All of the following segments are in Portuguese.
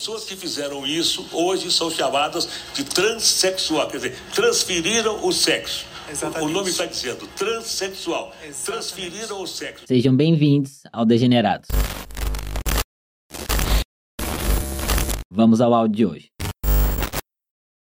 Pessoas que fizeram isso hoje são chamadas de transexual, quer dizer, transferiram o sexo. Exatamente. O nome está dizendo transexual. Exatamente. Transferiram o sexo. Sejam bem-vindos ao Degenerados. Vamos ao áudio de hoje.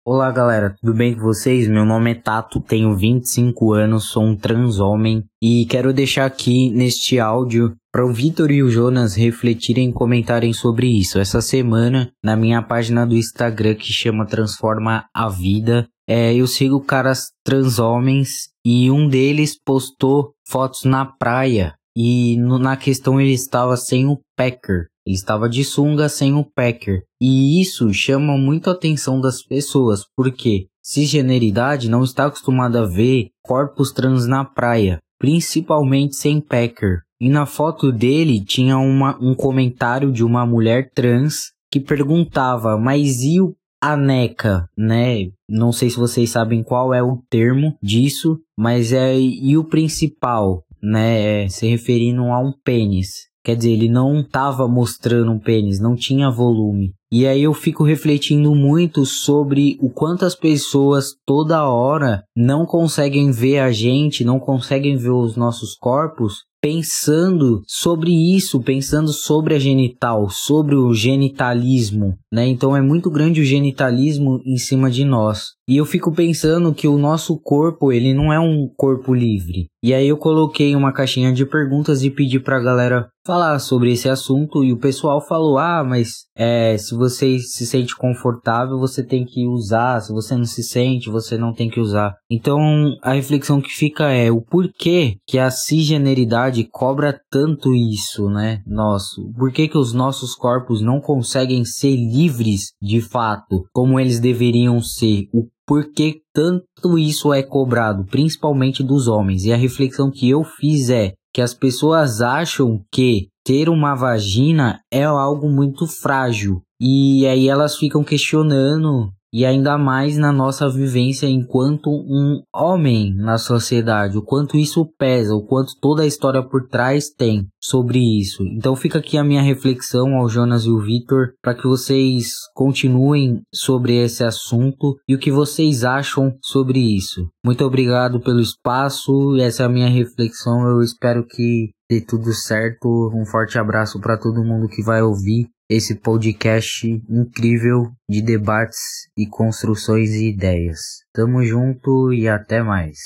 Olá galera, tudo bem com vocês? Meu nome é Tato, tenho 25 anos, sou um trans homem e quero deixar aqui neste áudio para o Vitor e o Jonas refletirem e comentarem sobre isso. Essa semana, na minha página do Instagram que chama Transforma a Vida, é, eu sigo caras trans homens e um deles postou fotos na praia e no, na questão ele estava sem o packer. Ele estava de sunga sem o packer. E isso chama muito a atenção das pessoas, porque cisgeneridade não está acostumada a ver corpos trans na praia, principalmente sem packer. E na foto dele tinha uma, um comentário de uma mulher trans que perguntava, mas e o aneca, né? Não sei se vocês sabem qual é o termo disso, mas é e o principal, né? É se referindo a um pênis. Quer dizer, ele não estava mostrando um pênis, não tinha volume. E aí eu fico refletindo muito sobre o quanto as pessoas toda hora não conseguem ver a gente, não conseguem ver os nossos corpos pensando sobre isso, pensando sobre a genital, sobre o genitalismo, né? Então é muito grande o genitalismo em cima de nós. E eu fico pensando que o nosso corpo, ele não é um corpo livre. E aí eu coloquei uma caixinha de perguntas e pedi pra galera falar sobre esse assunto e o pessoal falou: "Ah, mas é, se você se sente confortável, você tem que usar, se você não se sente, você não tem que usar". Então, a reflexão que fica é o porquê que a cisgeneridade cobra tanto isso, né? Nosso, por que que os nossos corpos não conseguem ser livres de fato, como eles deveriam ser? O por que tanto isso é cobrado, principalmente dos homens? E a reflexão que eu fiz é que as pessoas acham que ter uma vagina é algo muito frágil. E aí elas ficam questionando e ainda mais na nossa vivência enquanto um homem na sociedade, o quanto isso pesa, o quanto toda a história por trás tem sobre isso. Então fica aqui a minha reflexão ao Jonas e o Victor para que vocês continuem sobre esse assunto e o que vocês acham sobre isso. Muito obrigado pelo espaço, essa é a minha reflexão. Eu espero que dê tudo certo. Um forte abraço para todo mundo que vai ouvir esse podcast incrível de debates e construções e ideias. Tamo junto e até mais.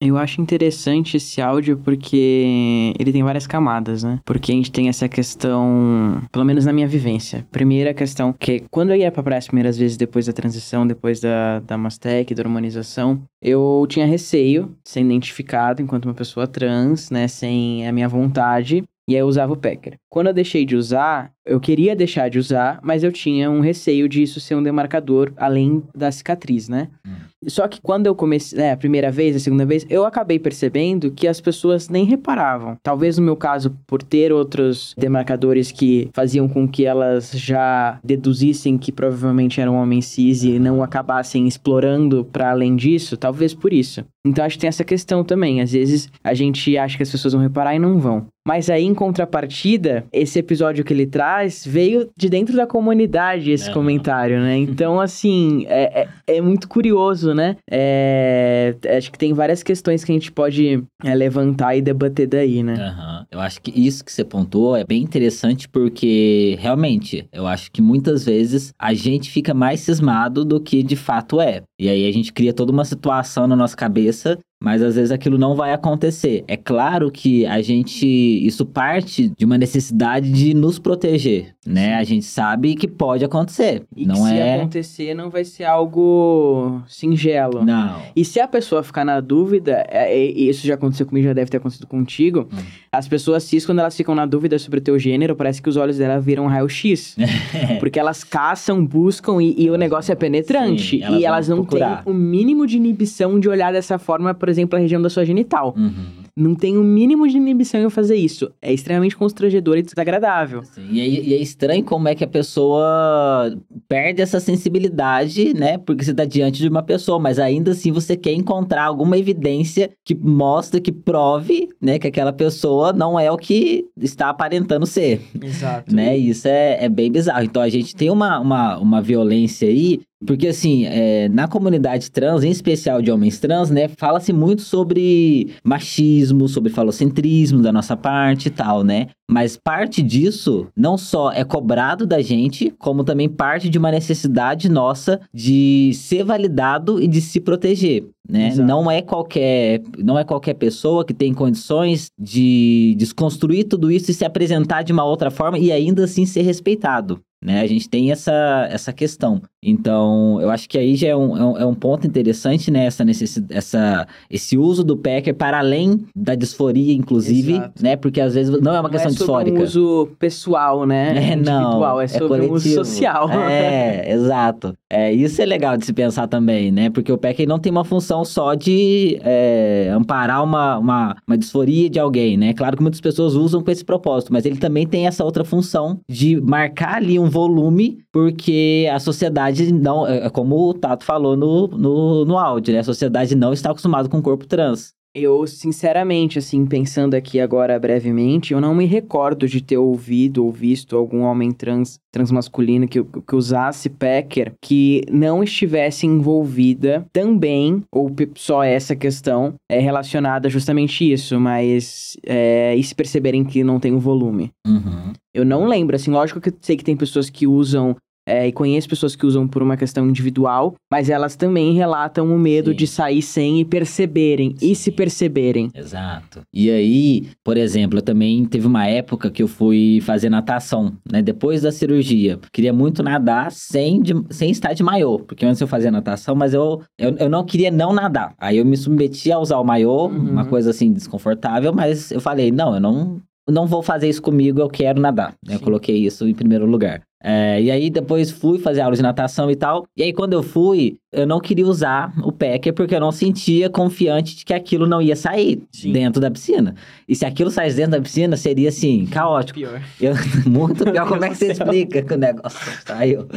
Eu acho interessante esse áudio porque ele tem várias camadas, né? Porque a gente tem essa questão, pelo menos na minha vivência. Primeira questão, que quando eu ia pra praia as primeiras vezes depois da transição, depois da, da Mastec, da hormonização, eu tinha receio de ser identificado enquanto uma pessoa trans, né? Sem a minha vontade. E aí eu usava o Packer. Quando eu deixei de usar, eu queria deixar de usar, mas eu tinha um receio disso ser um demarcador além da cicatriz, né? Hum. Só que quando eu comecei, né, a primeira vez, a segunda vez, eu acabei percebendo que as pessoas nem reparavam. Talvez no meu caso, por ter outros demarcadores que faziam com que elas já deduzissem que provavelmente eram homens cis e não acabassem explorando para além disso, talvez por isso. Então acho que tem essa questão também. Às vezes a gente acha que as pessoas vão reparar e não vão. Mas aí, em contrapartida, esse episódio que ele traz veio de dentro da comunidade, esse é. comentário, né? Então, assim, é, é, é muito curioso, né? É, acho que tem várias questões que a gente pode é, levantar e debater daí, né? Uhum. Eu acho que isso que você pontuou é bem interessante porque, realmente, eu acho que muitas vezes a gente fica mais cismado do que de fato é. E aí a gente cria toda uma situação na nossa cabeça mas às vezes aquilo não vai acontecer. É claro que a gente. Isso parte de uma necessidade de nos proteger, né? A gente sabe que pode acontecer. E não que é... se acontecer, não vai ser algo singelo. Não. E se a pessoa ficar na dúvida, é, é, isso já aconteceu comigo, já deve ter acontecido contigo. Hum. As pessoas cis, quando elas ficam na dúvida sobre o teu gênero, parece que os olhos dela viram raio-x. porque elas caçam, buscam e, e o negócio é penetrante. Sim, elas e elas não procurar. têm o mínimo de inibição de olhar dessa forma, por exemplo, a região da sua genital. Uhum. não tem o um mínimo de inibição em fazer isso. É extremamente constrangedor e desagradável. Sim, e, é, e, é, estranho como é que a pessoa perde essa sensibilidade, né? Porque você tá diante de uma pessoa, mas ainda assim você quer encontrar alguma evidência que mostre, que prove, né, que aquela pessoa não é o que está aparentando ser. Exato. Né? Isso é, é bem bizarro. Então a gente tem uma, uma, uma violência aí porque, assim, é, na comunidade trans, em especial de homens trans, né, fala-se muito sobre machismo, sobre falocentrismo da nossa parte e tal, né? Mas parte disso não só é cobrado da gente, como também parte de uma necessidade nossa de ser validado e de se proteger. Né? Não é qualquer não é qualquer pessoa que tem condições de desconstruir tudo isso e se apresentar de uma outra forma e ainda assim ser respeitado né? A gente tem essa, essa questão. Então, eu acho que aí já é um, é um, é um ponto interessante, né? Essa necessidade, essa, esse uso do Packer para além da disforia, inclusive, Exato. né? Porque às vezes não é uma não questão é disfórica. um uso pessoal, né? É, não. É sobre é um uso social. É, exato. É, isso é legal de se pensar também, né? Porque o Packer não tem uma função só de é, amparar uma, uma, uma disforia de alguém, né? Claro que muitas pessoas usam com esse propósito, mas ele também tem essa outra função de marcar ali um volume, porque a sociedade não, é, é como o Tato falou no, no, no áudio, né? A sociedade não está acostumada com o corpo trans. Eu, sinceramente, assim, pensando aqui agora brevemente, eu não me recordo de ter ouvido ou visto algum homem trans, transmasculino que, que usasse Packer que não estivesse envolvida também, ou só essa questão, é relacionada a justamente isso, mas é, e se perceberem que não tem o volume. Uhum. Eu não lembro, assim, lógico que eu sei que tem pessoas que usam é, e conheço pessoas que usam por uma questão individual, mas elas também relatam o medo Sim. de sair sem e perceberem, Sim. e se perceberem. Exato. E aí, por exemplo, eu também teve uma época que eu fui fazer natação, né? Depois da cirurgia. Queria muito nadar sem, de, sem estar de maiô, porque antes eu fazia natação, mas eu, eu, eu não queria não nadar. Aí eu me submeti a usar o maiô, uhum. uma coisa assim desconfortável, mas eu falei, não, eu não, não vou fazer isso comigo, eu quero nadar. Eu coloquei isso em primeiro lugar. É, e aí depois fui fazer aula de natação e tal. E aí quando eu fui, eu não queria usar o packer porque eu não sentia confiante de que aquilo não ia sair Sim. dentro da piscina. E se aquilo saísse dentro da piscina, seria assim, caótico. Pior. Eu, muito pior. Como é que você explica que o negócio saiu?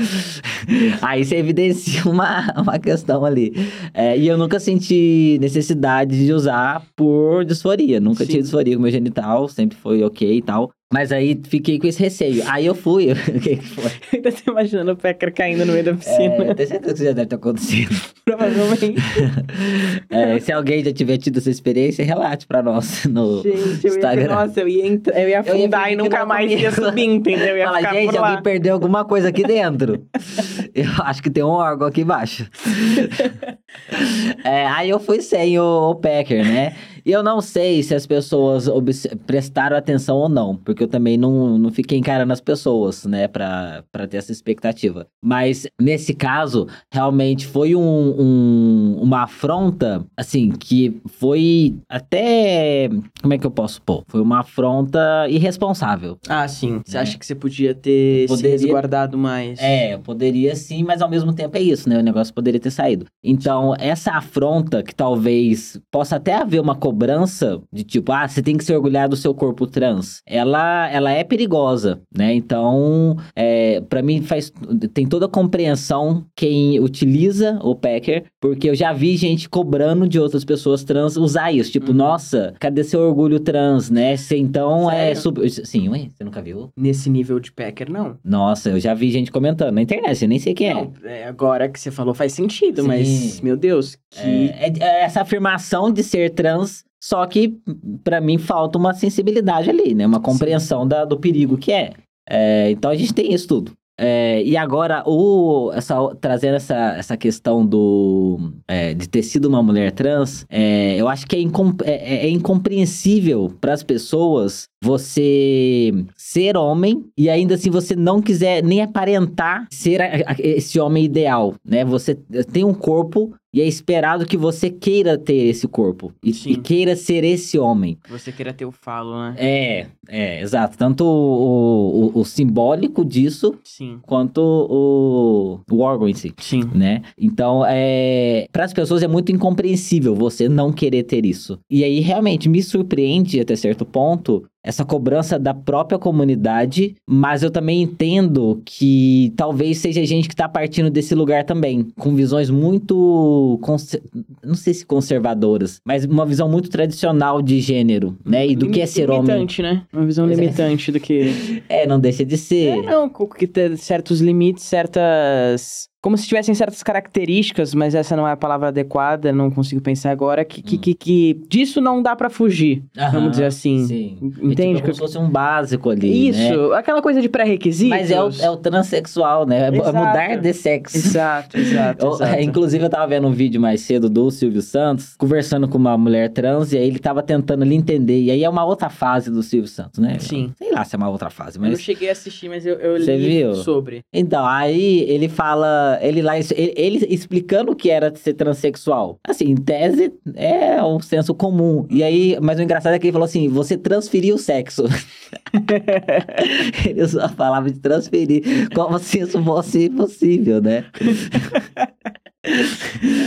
aí você evidencia uma, uma questão ali. É, e eu nunca senti necessidade de usar por disforia. Nunca Sim. tive disforia com meu genital, sempre foi ok e tal. Mas aí fiquei com esse receio. Aí eu fui. O que, foi? Ainda tô imaginando o Pecker caindo no meio da piscina. É, tenho certeza que isso já deve ter acontecido. Provavelmente. é, se alguém já tiver tido essa experiência, relate pra nós no gente, Instagram. Eu ia, nossa, eu ia, entra, eu ia afundar eu ia e nunca mais ia subir, entendeu? Eu ia Fala, gente, alguém perdeu alguma coisa aqui dentro. eu acho que tem um órgão aqui embaixo. é, aí eu fui sem o, o Packer, né? E eu não sei se as pessoas prestaram atenção ou não, porque eu também não, não fiquei encarando as pessoas, né, pra, pra ter essa expectativa. Mas nesse caso, realmente foi um, um, uma afronta, assim, que foi até. Como é que eu posso pôr? Foi uma afronta irresponsável. Ah, sim. Você né? acha que você podia ter poderia... se resguardado mais? É, poderia sim, mas ao mesmo tempo é isso, né? O negócio poderia ter saído. Então, essa afronta que talvez possa até haver uma cobrança cobrança de tipo, ah, você tem que se orgulhar do seu corpo trans, ela, ela é perigosa, né? Então, é, para mim faz tem toda a compreensão quem utiliza o Packer, porque eu já vi gente cobrando de outras pessoas trans usar isso, tipo, uhum. nossa, cadê seu orgulho trans, né? Você então é Sério? é super, sim, ué, você nunca viu? Nesse nível de Packer não. Nossa, eu já vi gente comentando na internet, eu nem sei quem é. não, é. é. Agora que você falou faz sentido, sim. mas meu Deus, que é, é, essa afirmação de ser trans só que, para mim, falta uma sensibilidade ali, né? Uma compreensão da, do perigo que é. é. Então a gente tem isso tudo. É, e agora, o, essa, trazendo essa, essa questão do, é, de ter sido uma mulher trans, é, eu acho que é, incom, é, é, é incompreensível para as pessoas você ser homem e ainda assim você não quiser nem aparentar ser a, a, esse homem ideal, né? Você tem um corpo E é esperado que você queira ter esse corpo. E, e queira ser esse homem. Você queira ter o falo, né? É, é, exato. Tanto o, o, o simbólico disso, Sim. quanto o, o órgão em si. Sim. Né? Então, é, para as pessoas é muito incompreensível você não querer ter isso. E aí, realmente, me surpreende até certo ponto essa cobrança da própria comunidade, mas eu também entendo que talvez seja gente que está partindo desse lugar também, com visões muito, não sei se conservadoras, mas uma visão muito tradicional de gênero, né? E do Lim que é ser limitante, homem. Limitante, né? Uma visão é. limitante do que... É, não deixa de ser. É, não, que ter certos limites, certas como se tivessem certas características, mas essa não é a palavra adequada, não consigo pensar agora, que, hum. que, que, que, disso não dá para fugir, Aham, vamos dizer assim. Sim. Entende? É tipo, como se fosse um básico ali, Isso, né? aquela coisa de pré-requisitos. Mas é o, é o transexual, né? É exato. mudar de sexo. Exato, exato, exato. Inclusive, eu tava vendo um vídeo mais cedo do Silvio Santos, conversando com uma mulher trans, e aí ele tava tentando lhe entender, e aí é uma outra fase do Silvio Santos, né? Sim. Sei lá se é uma outra fase, mas... Eu não cheguei a assistir, mas eu, eu li viu? sobre. Então, aí ele fala, ele lá... Ele, ele explicando o que era ser transexual. Assim, em tese, é um senso comum. E aí, mas o engraçado é que ele falou assim: você transferiu o sexo. ele usou a palavra de transferir, como se isso fosse possível, né?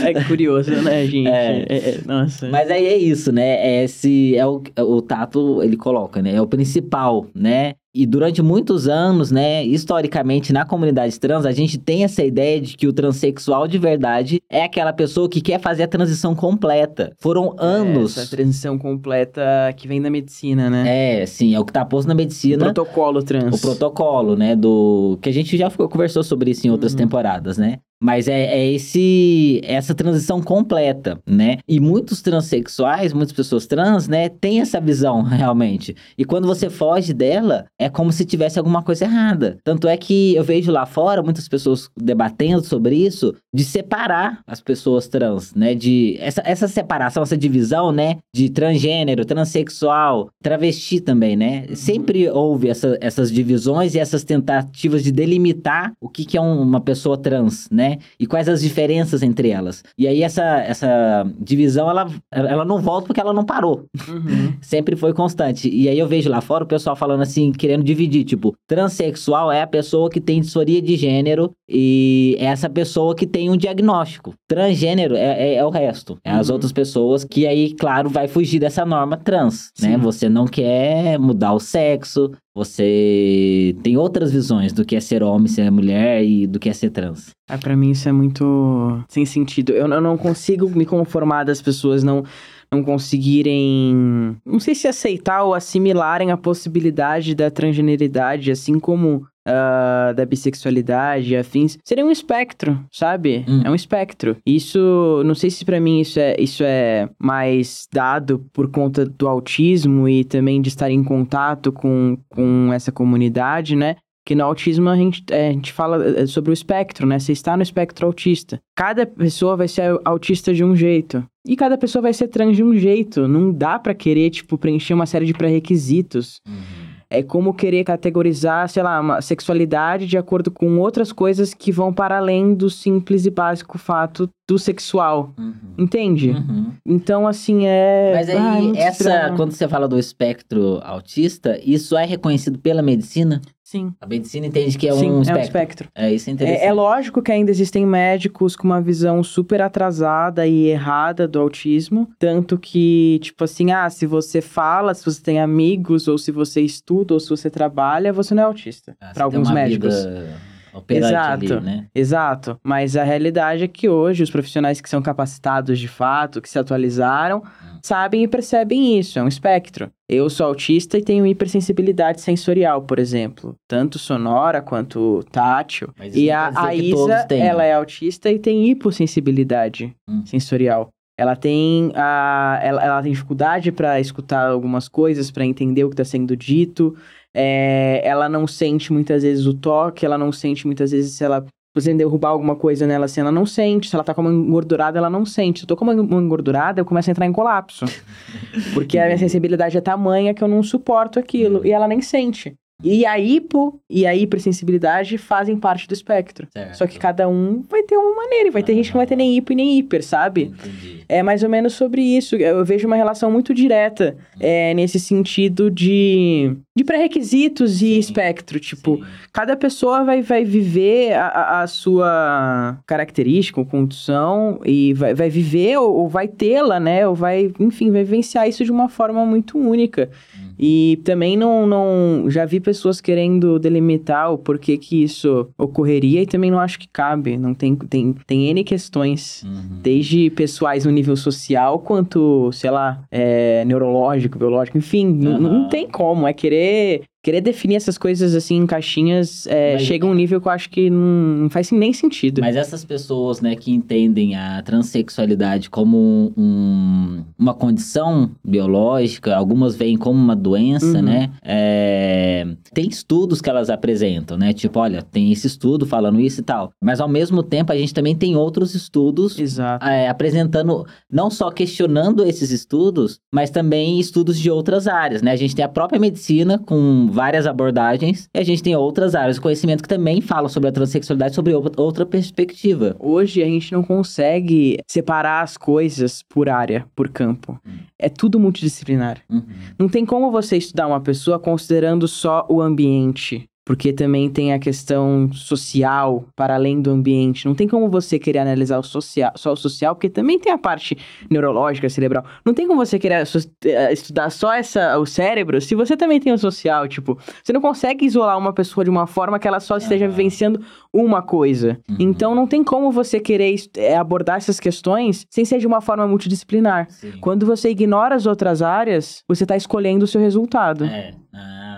É curioso, né, gente? É. É, é, nossa. Mas aí é isso, né? É esse é o, o Tato, ele coloca, né? É o principal, né? E durante muitos anos, né, historicamente na comunidade trans, a gente tem essa ideia de que o transexual de verdade é aquela pessoa que quer fazer a transição completa. Foram é, anos. Essa transição completa que vem da medicina, né? É, sim, é o que tá posto na medicina. O protocolo trans. O protocolo, né, do que a gente já conversou sobre isso em outras uhum. temporadas, né? Mas é, é, esse essa transição completa, né? E muitos transexuais, muitas pessoas trans, né, têm essa visão realmente. E quando você foge dela, é como se tivesse alguma coisa errada. Tanto é que eu vejo lá fora muitas pessoas debatendo sobre isso, de separar as pessoas trans, né? De essa, essa separação, essa divisão, né? De transgênero, transexual, travesti também, né? Uhum. Sempre houve essa, essas divisões e essas tentativas de delimitar o que, que é um, uma pessoa trans, né? E quais as diferenças entre elas. E aí essa, essa divisão, ela, ela não volta porque ela não parou. Uhum. Sempre foi constante. E aí eu vejo lá fora o pessoal falando assim, querendo dividir, tipo, transexual é a pessoa que tem disforia de gênero e é essa pessoa que tem um diagnóstico. Transgênero é, é, é o resto. É as uhum. outras pessoas que aí, claro, vai fugir dessa norma trans, né? Sim. né? Você não quer mudar o sexo, você tem outras visões do que é ser homem, ser mulher e do que é ser trans. É, para mim isso é muito sem sentido. Eu, eu não consigo me conformar das pessoas não não conseguirem, não sei se aceitar ou assimilarem a possibilidade da transgeneridade, assim como Uh, da bissexualidade e afins, seria um espectro, sabe? Hum. É um espectro. Isso, não sei se para mim isso é, isso é mais dado por conta do autismo e também de estar em contato com, com essa comunidade, né? Que no autismo a gente, é, a gente fala é, sobre o espectro, né? Você está no espectro autista. Cada pessoa vai ser autista de um jeito. E cada pessoa vai ser trans de um jeito. Não dá para querer, tipo, preencher uma série de pré-requisitos. Uhum é como querer categorizar, sei lá, uma sexualidade de acordo com outras coisas que vão para além do simples e básico fato do sexual. Uhum. Entende? Uhum. Então, assim, é. Mas aí, ah, é essa, estranho. quando você fala do espectro autista, isso é reconhecido pela medicina? Sim. A medicina entende que é Sim, um espectro. É, um espectro. é isso é interessante. É, é, lógico que ainda existem médicos com uma visão super atrasada e errada do autismo. Tanto que, tipo assim, ah, se você fala, se você tem amigos, ou se você estuda, ou se você trabalha, você não é autista. Ah, para alguns médicos. Vida exato, ali, né? Exato. Mas a realidade é que hoje os profissionais que são capacitados de fato, que se atualizaram, hum. sabem e percebem isso. É um espectro. Eu sou autista e tenho hipersensibilidade sensorial, por exemplo. Tanto sonora quanto tátil. Mas e a, a Isa, ela é autista e tem hipossensibilidade hum. sensorial. Ela tem a, ela, ela tem dificuldade para escutar algumas coisas, para entender o que está sendo dito. É, ela não sente muitas vezes o toque, ela não sente muitas vezes se ela você derrubar alguma coisa nela assim, ela não sente. Se ela tá com uma engordurada, ela não sente. Se eu tô com uma engordurada, eu começo a entrar em colapso. Porque a minha sensibilidade é tamanha que eu não suporto aquilo. E ela nem sente. E a hipo e a hipersensibilidade fazem parte do espectro. Certo. Só que cada um vai ter uma maneira. E vai ter ah, gente que não vai ter nem hipo e nem hiper, sabe? Entendi. É mais ou menos sobre isso. Eu vejo uma relação muito direta hum. é, nesse sentido de, de pré-requisitos e espectro. Tipo, Sim. cada pessoa vai, vai viver a, a sua característica ou condição e vai, vai viver ou, ou vai tê-la, né? Ou vai, enfim, vai vivenciar isso de uma forma muito única. Hum. E também não, não. Já vi pessoas querendo delimitar o porquê que isso ocorreria e também não acho que cabe. Não tem, tem, tem N questões, uhum. desde pessoais no nível social quanto, sei lá, é, neurológico, biológico, enfim, uhum. não tem como. É querer Querer definir essas coisas assim em caixinhas é, Mas... chega a um nível que eu acho que não, não, faz nem sentido. Mas essas pessoas, né, que entendem a transexualidade como um, uma condição biológica, algumas veem como uma doença, uhum. né? É, tem estudos que elas apresentam, né? Tipo, olha, tem esse estudo falando isso e tal. Mas ao mesmo tempo a gente também tem outros estudos é, apresentando, não só questionando esses estudos, mas também estudos de outras áreas, né? A gente tem a própria medicina com várias abordagens. E a gente tem outras áreas de conhecimento que também falam sobre a transexualidade sobre outra perspectiva. Hoje a gente não consegue separar as coisas por área, por campo. Hum. É tudo multidisciplinar. Uhum. Não tem como você estudar uma pessoa considerando só o ambiente porque também tem a questão social para além do ambiente. Não tem como você querer analisar o social, só o social, porque também tem a parte neurológica, cerebral. Não tem como você querer eh, estudar só essa, o cérebro se você também tem o social. Tipo, você não consegue isolar uma pessoa de uma forma que ela só esteja uhum. vivenciando uma coisa. Uhum. Então não tem como você querer eh, abordar essas questões sem ser de uma forma multidisciplinar. Sim. Quando você ignora as outras áreas, você está escolhendo o seu resultado. É. Ah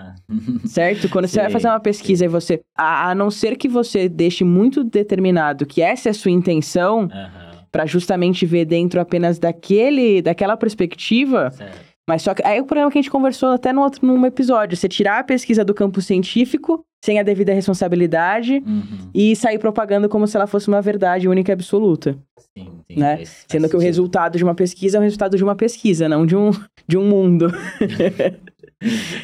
certo? Quando você vai fazer uma pesquisa e você. A, a, não ser que você deixe muito determinado que essa é a sua intenção, uhum. para justamente ver dentro apenas daquele, daquela perspectiva. Certo. Mas só que aí o problema que a gente conversou até no outro num episódio, você tirar a pesquisa do campo científico sem a devida responsabilidade uhum. e sair propagando como se ela fosse uma verdade única e absoluta. Sim, sim, né? Sendo que o resultado de uma pesquisa é o resultado de uma pesquisa, não de um, de um mundo.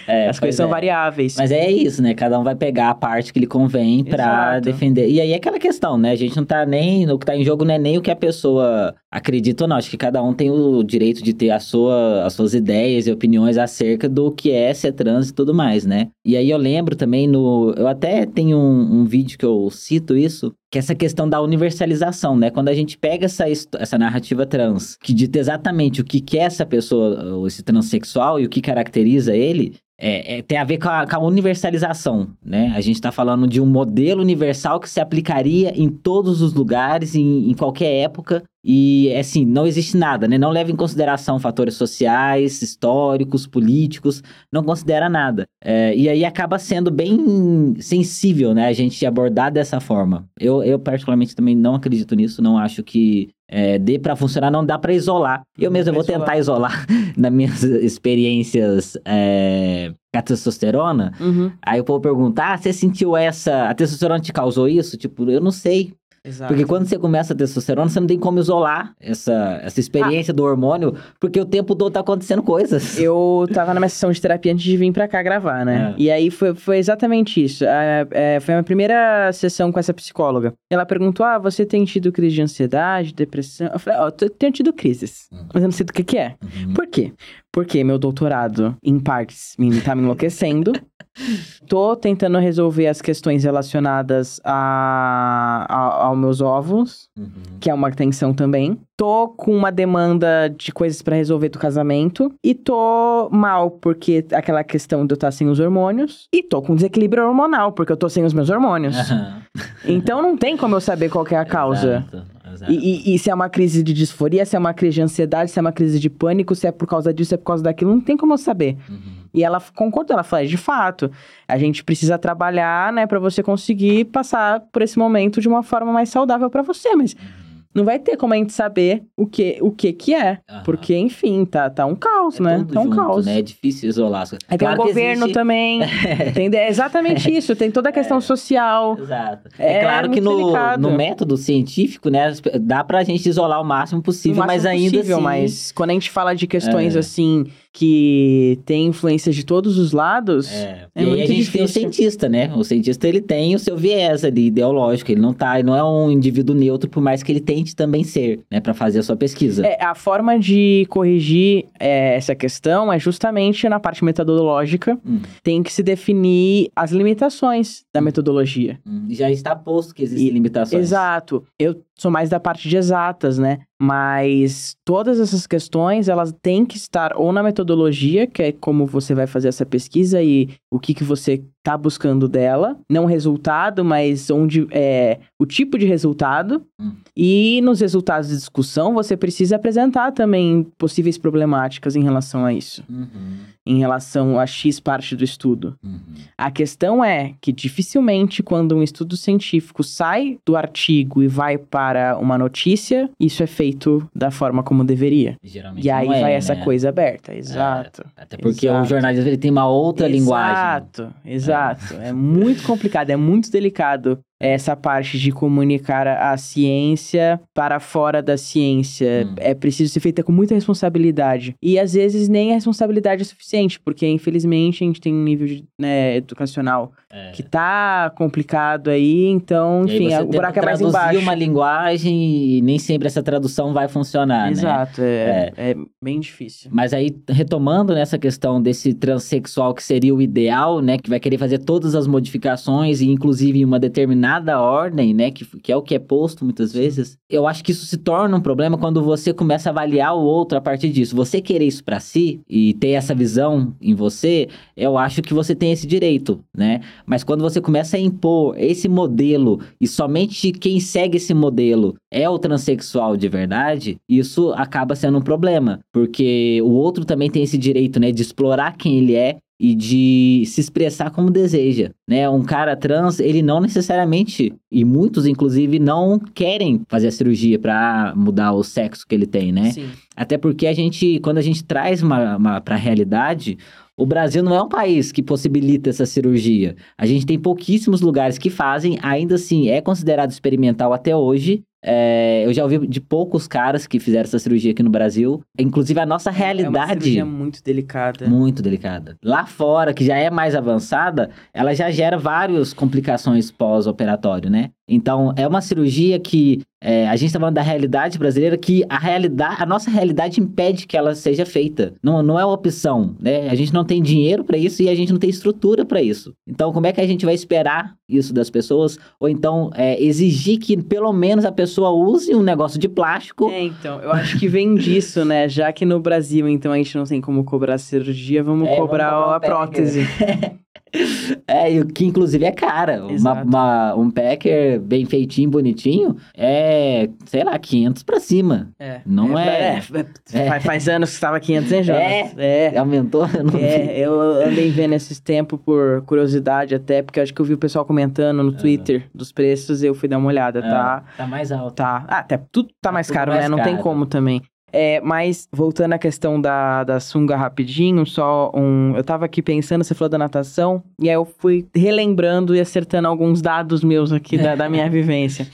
É, As coisas são é. variáveis. Mas é isso, né? Cada um vai pegar a parte que lhe convém para defender. E aí é aquela questão, né? A gente não tá nem. O que tá em jogo não é nem o que a pessoa acredita ou não. Acho que cada um tem o direito de ter a sua, as suas ideias e opiniões acerca do que é ser trans e tudo mais, né? E aí eu lembro também no. Eu até tenho um, um vídeo que eu cito isso, que é essa questão da universalização, né? Quando a gente pega essa, essa narrativa trans, que dita exatamente o que, que é essa pessoa, esse transexual e o que caracteriza ele, é, é, tem a ver com a, com a, universalização, né? A gente está falando de um modelo universal que se aplicaria em todos os lugares, em, em qualquer época, e, assim, não existe nada, né? Não leva em consideração fatores sociais, históricos, políticos, não considera nada. É, e aí acaba sendo bem sensível, né? A gente abordar dessa forma. Eu, eu particularmente, também não acredito nisso, não acho que é, dê para funcionar, não dá para isolar. Eu mesmo vou tentar isolar nas minhas experiências é, com a testosterona. Uhum. Aí o povo perguntar, ah, você sentiu essa... A testosterona te causou isso? Tipo, eu não sei. Exato. Porque quando você começa a testosterona, você não tem como isolar essa, essa experiência ah. do hormônio, porque o tempo todo tá acontecendo coisas. Eu tava na minha sessão de terapia antes de vir pra cá gravar, né? É. E aí foi, foi exatamente isso. É, é, foi a minha primeira sessão com essa psicóloga. Ela perguntou: Ah, você tem tido crise de ansiedade, depressão? Eu falei: Ó, oh, eu tenho tido crises, uhum. mas eu não sei do que, que é. Uhum. Por quê? Porque meu doutorado, em partes, me, tá me enlouquecendo. Tô tentando resolver as questões relacionadas a, a aos meus ovos, uhum. que é uma tensão também. Tô com uma demanda de coisas para resolver do casamento. E tô mal, porque aquela questão de eu estar sem os hormônios. E tô com desequilíbrio hormonal, porque eu tô sem os meus hormônios. Uhum. então não tem como eu saber qual é a causa. Exato. E, e, e, se é uma crise de disforia, se é uma crise de ansiedade, se é uma crise de pânico, se é por causa disso, se é por causa daquilo, não tem como eu saber. Uhum. E ela concordou, ela falou, é, de fato, a gente precisa trabalhar, né, para você conseguir passar por esse momento de uma forma mais saudável para você, mas... Uhum não vai ter como a gente saber o que o que, que é. Porque, enfim, tá, tá um caos, é né? Tá um junto, caos. Né? É difícil isolar. Aí claro tem o governo existe... também. entende? É exatamente isso. Tem toda a questão é. social. Exato. É, é claro que no, no método científico, né, dá pra gente isolar o máximo possível, o máximo mas ainda possível, assim... Mas quando a gente fala de questões é. assim que tem influência de todos os lados. É, é e aí a gente difícil. tem o cientista, né? O cientista ele tem o seu viés ali ideológico, ele não tá, ele não é um indivíduo neutro, por mais que ele tente também ser, né, para fazer a sua pesquisa. É, a forma de corrigir é, essa questão é justamente na parte metodológica, hum. tem que se definir as limitações da hum. metodologia. Hum. Já está posto que existem e, limitações. Exato. Eu sou mais da parte de exatas, né? Mas todas essas questões, elas têm que estar ou na metodologia, que é como você vai fazer essa pesquisa e o que, que você está buscando dela, não o resultado, mas onde é o tipo de resultado. Hum. E nos resultados de discussão, você precisa apresentar também possíveis problemáticas em relação a isso. Uhum. Em relação a X parte do estudo. Uhum. A questão é que dificilmente, quando um estudo científico sai do artigo e vai para uma notícia, isso é feito da forma como deveria. Geralmente e aí vai né? essa coisa aberta. Exato. É, até porque exato. o jornalismo ele tem uma outra exato, linguagem. Exato, exato. É. é muito complicado, é muito delicado essa parte de comunicar a ciência para fora da ciência. Hum. É preciso ser feita com muita responsabilidade. E às vezes nem a responsabilidade é suficiente, porque infelizmente a gente tem um nível de, né, educacional é. que tá complicado aí, então, enfim, o buraco é mais embaixo. uma linguagem e nem sempre essa tradução vai funcionar, né? Exato, né? é, é. é bem difícil. Mas aí, retomando nessa questão desse transexual que seria o ideal, né, que vai querer fazer todas as modificações e inclusive em uma determinada determinada ordem, né, que, que é o que é posto muitas vezes, eu acho que isso se torna um problema quando você começa a avaliar o outro a partir disso. Você querer isso para si e ter essa visão em você, eu acho que você tem esse direito, né? Mas quando você começa a impor esse modelo e somente quem segue esse modelo é o transexual de verdade, isso acaba sendo um problema, porque o outro também tem esse direito, né, de explorar quem ele é e de se expressar como deseja, né? Um cara trans, ele não necessariamente, e muitos inclusive não querem fazer a cirurgia para mudar o sexo que ele tem, né? Sim. Até porque a gente, quando a gente traz uma, uma para a realidade, o Brasil não é um país que possibilita essa cirurgia. A gente tem pouquíssimos lugares que fazem, ainda assim é considerado experimental até hoje, é, eu já ouvi de poucos caras que fizeram essa cirurgia aqui no Brasil. Inclusive, a nossa realidade. É uma cirurgia muito delicada. Muito delicada. Lá fora, que já é mais avançada, ela já gera várias complicações pós-operatório, né? Então, é uma cirurgia que é, a gente está falando da realidade brasileira, que a realidade, a nossa realidade impede que ela seja feita. Não, não é uma opção, né? A gente não tem dinheiro para isso e a gente não tem estrutura para isso. Então, como é que a gente vai esperar isso das pessoas? Ou então é, exigir que pelo menos a pessoa use um negócio de plástico? É, então, eu acho que vem disso, né? Já que no Brasil, então, a gente não tem como cobrar cirurgia, vamos, é, cobrar, vamos cobrar a prótese. É, e o que inclusive é cara. Uma, uma, um packer bem feitinho, bonitinho, é, sei lá, 500 pra cima. É. Não é. é, é, é. Faz anos que estava 500, hein, Jonas? É. é. Aumentou? Eu é, eu andei vendo esses tempos por curiosidade até, porque acho que eu vi o pessoal comentando no Twitter dos preços e eu fui dar uma olhada, tá? Tá mais alto. Tá. Ah, até tudo tá, tá mais caro, mais né? Não tem como também. É, mas, voltando à questão da, da sunga rapidinho, só um. Eu tava aqui pensando, você falou da natação, e aí eu fui relembrando e acertando alguns dados meus aqui da, da minha vivência.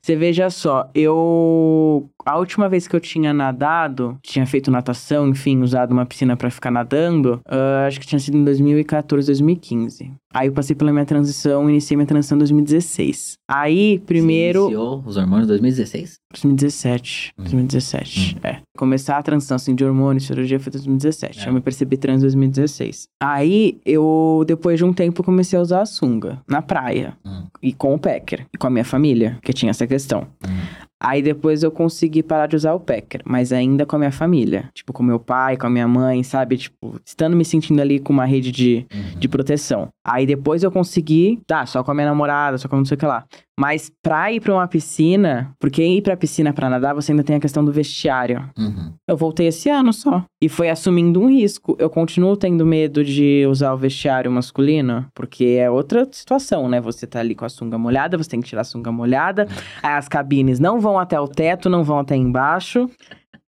Você veja só, eu. A última vez que eu tinha nadado, tinha feito natação, enfim, usado uma piscina para ficar nadando, uh, acho que tinha sido em 2014, 2015. Aí eu passei pela minha transição, iniciei minha transição em 2016. Aí, primeiro. Você iniciou os hormônios em 2016? 2017. Hum. 2017, hum. é. Começar a transição assim, de hormônio, cirurgia foi em 2017. É. Eu me percebi trans em 2016. Aí, eu, depois de um tempo, comecei a usar a sunga na praia. Hum. E com o Packer. E com a minha família, que tinha essa questão. Aí depois eu consegui parar de usar o Packer, mas ainda com a minha família. Tipo, com meu pai, com a minha mãe, sabe? Tipo, estando me sentindo ali com uma rede de, uhum. de proteção. Aí depois eu consegui, tá, só com a minha namorada, só com não sei o que lá. Mas pra ir pra uma piscina, porque ir pra piscina pra nadar, você ainda tem a questão do vestiário. Uhum. Eu voltei esse ano só. E foi assumindo um risco. Eu continuo tendo medo de usar o vestiário masculino, porque é outra situação, né? Você tá ali com a sunga molhada, você tem que tirar a sunga molhada. Aí as cabines não vão até o teto, não vão até embaixo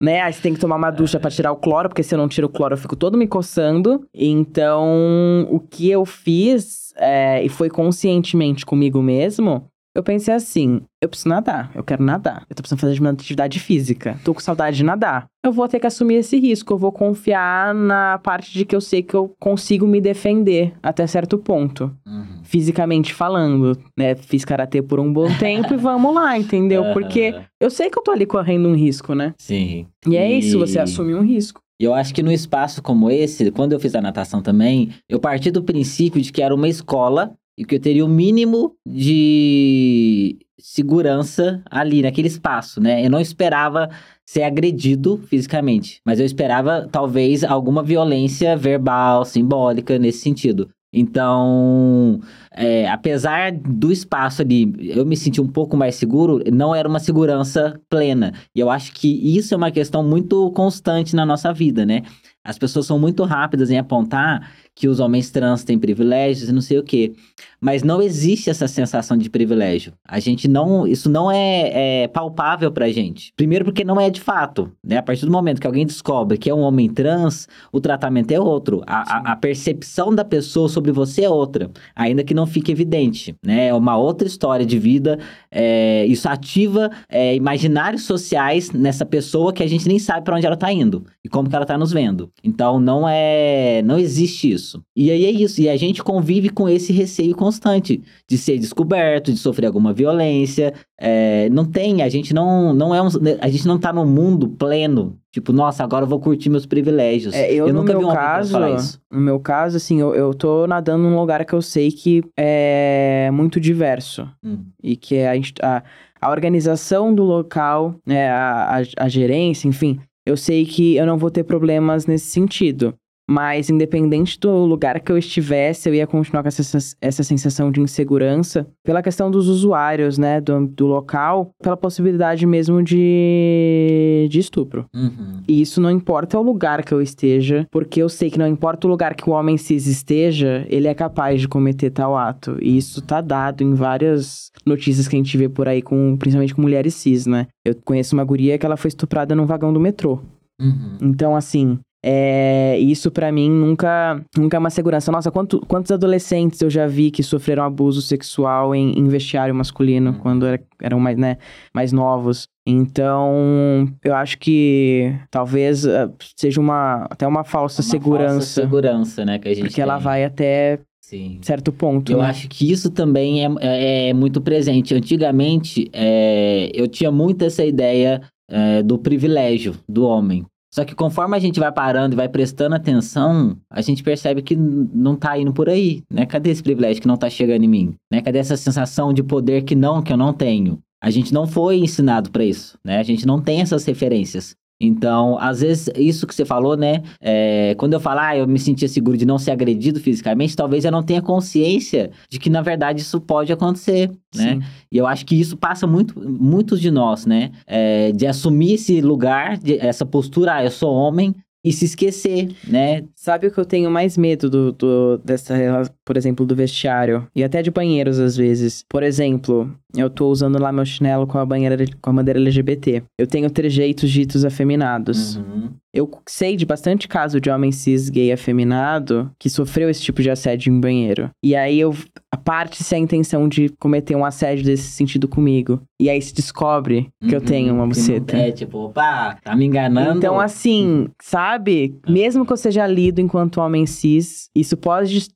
né? Aí você tem que tomar uma ducha para tirar o cloro, porque se eu não tiro o cloro eu fico todo me coçando. Então, o que eu fiz, é, e foi conscientemente comigo mesmo, Eu pensei assim, eu preciso nadar, eu quero nadar. Eu tô precisando fazer uma atividade física. Tô com saudade de nadar. Eu vou ter que assumir esse risco. Eu vou confiar na parte de que eu sei que eu consigo me defender até certo ponto. Uhum. Fisicamente falando, né? Fiz karatê por um bom tempo e vamos lá, entendeu? Porque eu sei que eu tô ali correndo um risco, né? Sim. E é isso, você assume um risco. E eu acho que num espaço como esse, quando eu fiz a natação também, eu parti do princípio de que era uma escola e que eu teria o mínimo de segurança ali naquele espaço, né? Eu não esperava ser agredido fisicamente, mas eu esperava talvez alguma violência verbal, simbólica nesse sentido. Então, é, apesar do espaço ali, eu me senti um pouco mais seguro, não era uma segurança plena. E eu acho que isso é uma questão muito constante na nossa vida, né? As pessoas são muito rápidas em apontar que os homens trans têm privilégios e não sei o quê. Mas não existe essa sensação de privilégio. A gente não. Isso não é, é palpável pra gente. Primeiro, porque não é de fato. Né? A partir do momento que alguém descobre que é um homem trans, o tratamento é outro. A, a, a percepção da pessoa sobre você é outra. Ainda que não fique evidente. Né? É uma outra história de vida. É, isso ativa é, imaginários sociais nessa pessoa que a gente nem sabe para onde ela tá indo e como que ela tá nos vendo. Então não é. Não existe isso. E aí é isso. E a gente convive com esse receio constante de ser descoberto, de sofrer alguma violência. É, não tem, a gente não, não é um, a gente não tá num mundo pleno. Tipo, nossa, agora eu vou curtir meus privilégios. É, eu, eu nunca vi um caso, falar isso. No meu caso, assim, eu, eu tô nadando num lugar que eu sei que é muito diverso. Hum. E que é a, a, a organização do local, né, a, a, a gerência, enfim, eu sei que eu não vou ter problemas nesse sentido. Mas, independente do lugar que eu estivesse, eu ia continuar com essa, essa sensação de insegurança pela questão dos usuários, né, do, do local, pela possibilidade mesmo de, de estupro. Uhum. E isso não importa o lugar que eu esteja, porque eu sei que não importa o lugar que o homem cis esteja, ele é capaz de cometer tal ato. E isso tá dado em várias notícias que a gente vê por aí, com, principalmente com mulheres cis, né? Eu conheço uma guria que ela foi estuprada num vagão do metrô. Uhum. Então, assim, é, isso para mim nunca, nunca é uma segurança. Nossa, quanto, quantos adolescentes eu já vi que sofreram abuso sexual em, em vestiário masculino uhum. quando era, eram mais, né, mais novos. Então, eu acho que talvez uh, seja uma até uma falsa uma segurança. Falsa segurança, né, que a gente Porque tem. ela vai até Sim. certo ponto. Eu né? acho que isso também é, é, é muito presente. Antigamente, é, eu tinha muito essa ideia é, do privilégio do homem. Só que conforme a gente vai parando e vai prestando atenção, a gente percebe que não tá indo por aí, né? Cadê esse privilégio que não tá chegando em mim? Né? Cadê essa sensação de poder que não, que eu não tenho? A gente não foi ensinado para isso, né? A gente não tem essas referências. Então, às vezes, isso que você falou, né? É, quando eu falar, ah, eu me sentia seguro de não ser agredido fisicamente, talvez eu não tenha consciência de que, na verdade, isso pode acontecer, né? Sim. E eu acho que isso passa muito, muitos de nós, né? É, de assumir esse lugar, de, essa postura, ah, eu sou homem, e se esquecer, né? Sabe o que eu tenho mais medo do, do, dessa, por exemplo, do vestiário? E até de banheiros, às vezes. Por exemplo, eu tô usando lá meu chinelo com a banheira com a bandeira LGBT. Eu tenho trejeitos ditos afeminados. Uhum. Eu sei de bastante caso de homem cis gay afeminado que sofreu esse tipo de assédio em banheiro. E aí eu parte-se a intenção de cometer um assédio desse sentido comigo. E aí se descobre que uhum, eu tenho uma buceta. É, tipo, opa, tá me enganando. Então, assim, sabe? Mesmo que eu seja lido enquanto homem cis, isso pode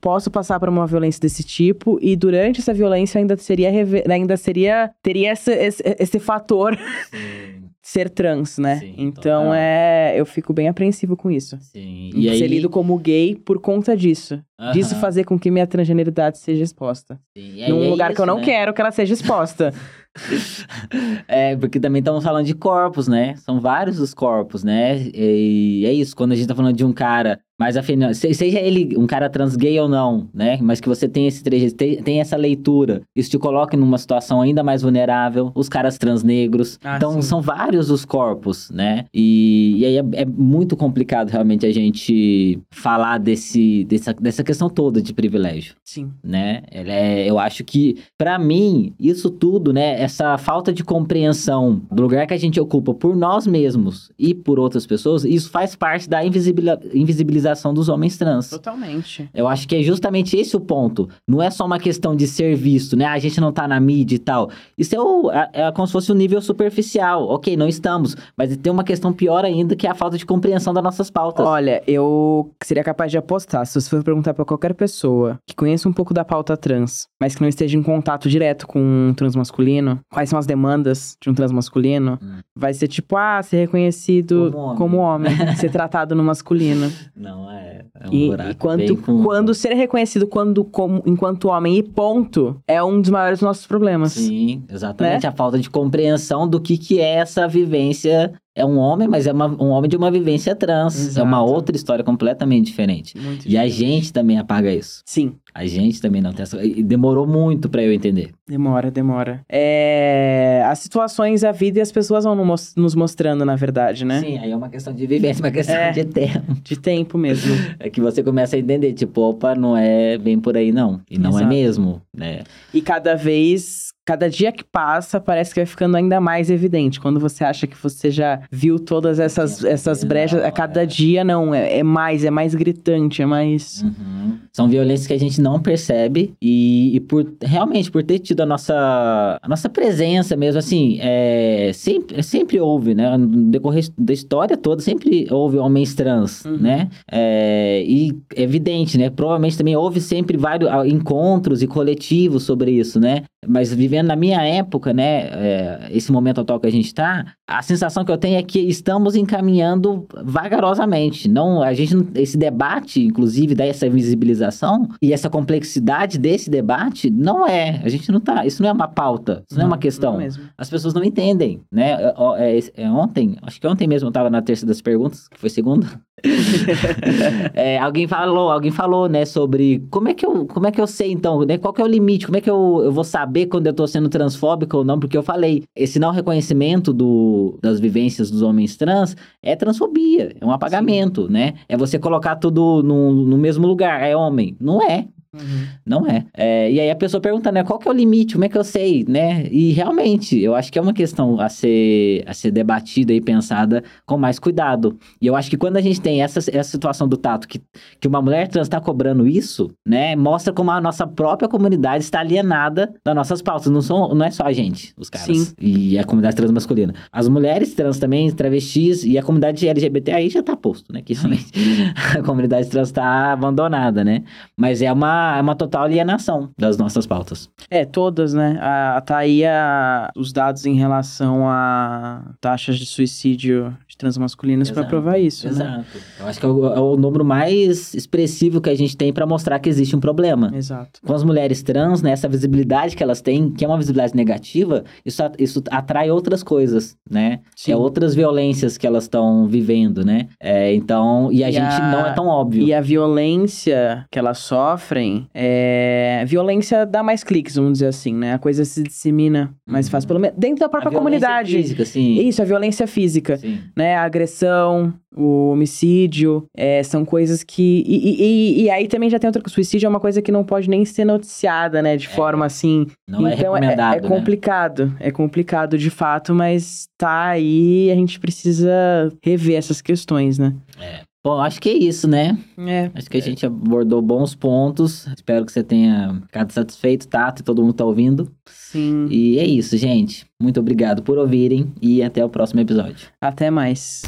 posso passar por uma violência desse tipo e durante essa violência ainda seria ainda seria teria esse, esse, esse fator ser trans, né? Sim, então total. é. Eu fico bem apreensivo com isso. Sim. E ser aí... lido como gay por conta disso. Uhum. Disso fazer com que minha transgeneridade seja exposta. Sim. Num é lugar isso, que eu não né? quero que ela seja exposta. é, porque também estamos falando de corpos, né? São vários os corpos, né? E é isso, quando a gente tá falando de um cara mais afeminado, seja ele um cara trans gay ou não, né? Mas que você tem esse trecho, tem, essa leitura, isso te coloca numa situação ainda mais vulnerável, os caras trans negros. Ah, então, sim. são vários os corpos, né? E, e aí é, é, muito complicado realmente a gente falar desse, dessa, dessa questão toda de privilégio. Sim. Né? É, eu acho que, para mim, isso tudo, né? Essa falta de compreensão do lugar que a gente ocupa por nós mesmos e por outras pessoas, isso faz parte da invisibilização invisibilização dos homens trans. Totalmente. Eu acho que é justamente esse o ponto. Não é só uma questão de ser visto, né? A gente não tá na mídia e tal. Isso é, o, é, é como se fosse um nível superficial. Ok, não estamos. Mas tem uma questão pior ainda que é a falta de compreensão das nossas pautas. Olha, eu seria capaz de apostar, se você for perguntar para qualquer pessoa que conheça um pouco da pauta trans, mas que não esteja em contato direto com um transmasculino, quais são as demandas de um transmasculino, hum. vai ser tipo, ah, ser reconhecido como homem, como homem ser tratado no masculino. Não é. é um e, e quanto, com... quando ser reconhecido quando, como, enquanto homem e ponto é um dos maiores nossos problemas. Sim, exatamente. Né? A falta de compreensão do que, que é essa vivência é um homem, mas é uma, um homem de uma vivência trans. Exato. É uma outra história completamente diferente. Muito e diferente. a gente também apaga isso. Sim. A gente também não tem essa. E demorou muito para eu entender. Demora, demora. É... As situações, a vida e as pessoas vão nos mostrando, na verdade, né? Sim, aí é uma questão de vivência, uma questão é, de tempo. De tempo mesmo. é que você começa a entender, tipo, opa, não é bem por aí, não. E não é Exato. é mesmo, né? E cada vez cada dia que passa, parece que vai ficando ainda mais evidente. Quando você acha que você já viu todas essas, essas brechas, a cada é. dia não, é, é, mais, é mais gritante, é mais. Uhum. São violências que a gente não percebe e, e, por realmente por ter tido a nossa, a nossa presença mesmo, assim, é, sempre, sempre houve, né? No decorrer da história toda, sempre houve homens trans, uhum. né? É, e é evidente, né? Provavelmente também houve sempre vários encontros e coletivos sobre isso, né? Mas vivendo na minha época, né, é, esse momento atual que a gente está, a sensação que eu tenho é que estamos encaminhando vagarosamente. Não, a gente, esse debate, inclusive, dessa visibilização e essa complexidade desse debate, não é. A gente não tá. Isso não é uma pauta, isso não, não é uma questão. As pessoas não entendem, né? É, é, é, ontem, acho que ontem mesmo eu estava na terceira das perguntas, que foi segunda. é, alguém falou, alguém falou, né, sobre como é que eu, como é que eu sei então, né, qual que é o limite, como é que eu, eu vou saber quando eu tô sendo transfóbico ou não, porque eu falei, esse não reconhecimento do, das vivências dos homens trans é transfobia, é um apagamento, Sim. né, é você colocar tudo no, no mesmo lugar, é homem, não é, Uhum. Não é. é. E aí a pessoa pergunta, né, qual que é o limite, como é que eu sei, né? E realmente, eu acho que é uma questão a ser, a ser debatida e pensada com mais cuidado. E eu acho que quando a gente tem essa, essa situação do tato, que, que uma mulher trans está cobrando isso, né, mostra como a nossa própria comunidade está alienada das nossas pautas. Não, são, não é só a gente, os caras. Sim. E a comunidade trans masculina. As mulheres trans também, travestis e a comunidade LGBT aí já tá posto, né? Que realmente a comunidade trans está abandonada, né? Mas é uma é uma total alienação das nossas pautas. É, todas, né? A, tá aí a, os dados em relação a taxas de suicídio transmasculinas para provar isso, né? Exato. Né? Eu acho que é o, é o número mais expressivo que a gente tem para mostrar que existe um problema. Exato. Com as mulheres trans, né, essa visibilidade que elas têm, que é uma visibilidade negativa, isso, isso atrai outras coisas, né? Sim. É outras violências que elas estão vivendo, né? É, então, e a e gente a... não é tão óbvio. E a violência que elas sofrem é, violência dá mais cliques, vamos dizer assim, né? A coisa se dissemina mais uhum. fácil, pelo menos dentro da própria a comunidade. Física, sim. Isso, a violência física, sim. né? A agressão, o homicídio, é, são coisas que. E, e, e, aí também já tem outra coisa. O suicídio é uma coisa que não pode nem ser noticiada, né? De é, forma assim. Não é então é, recomendado, é, é complicado. Né? É complicado de fato, mas tá aí a gente precisa rever essas questões, né? É. Bom, acho que é isso, né? É. Acho que a gente abordou bons pontos. Espero que você tenha ficado satisfeito, Tato, e todo mundo tá ouvindo. Sim. E é isso, gente. Muito obrigado por ouvirem e até o próximo episódio. Até mais.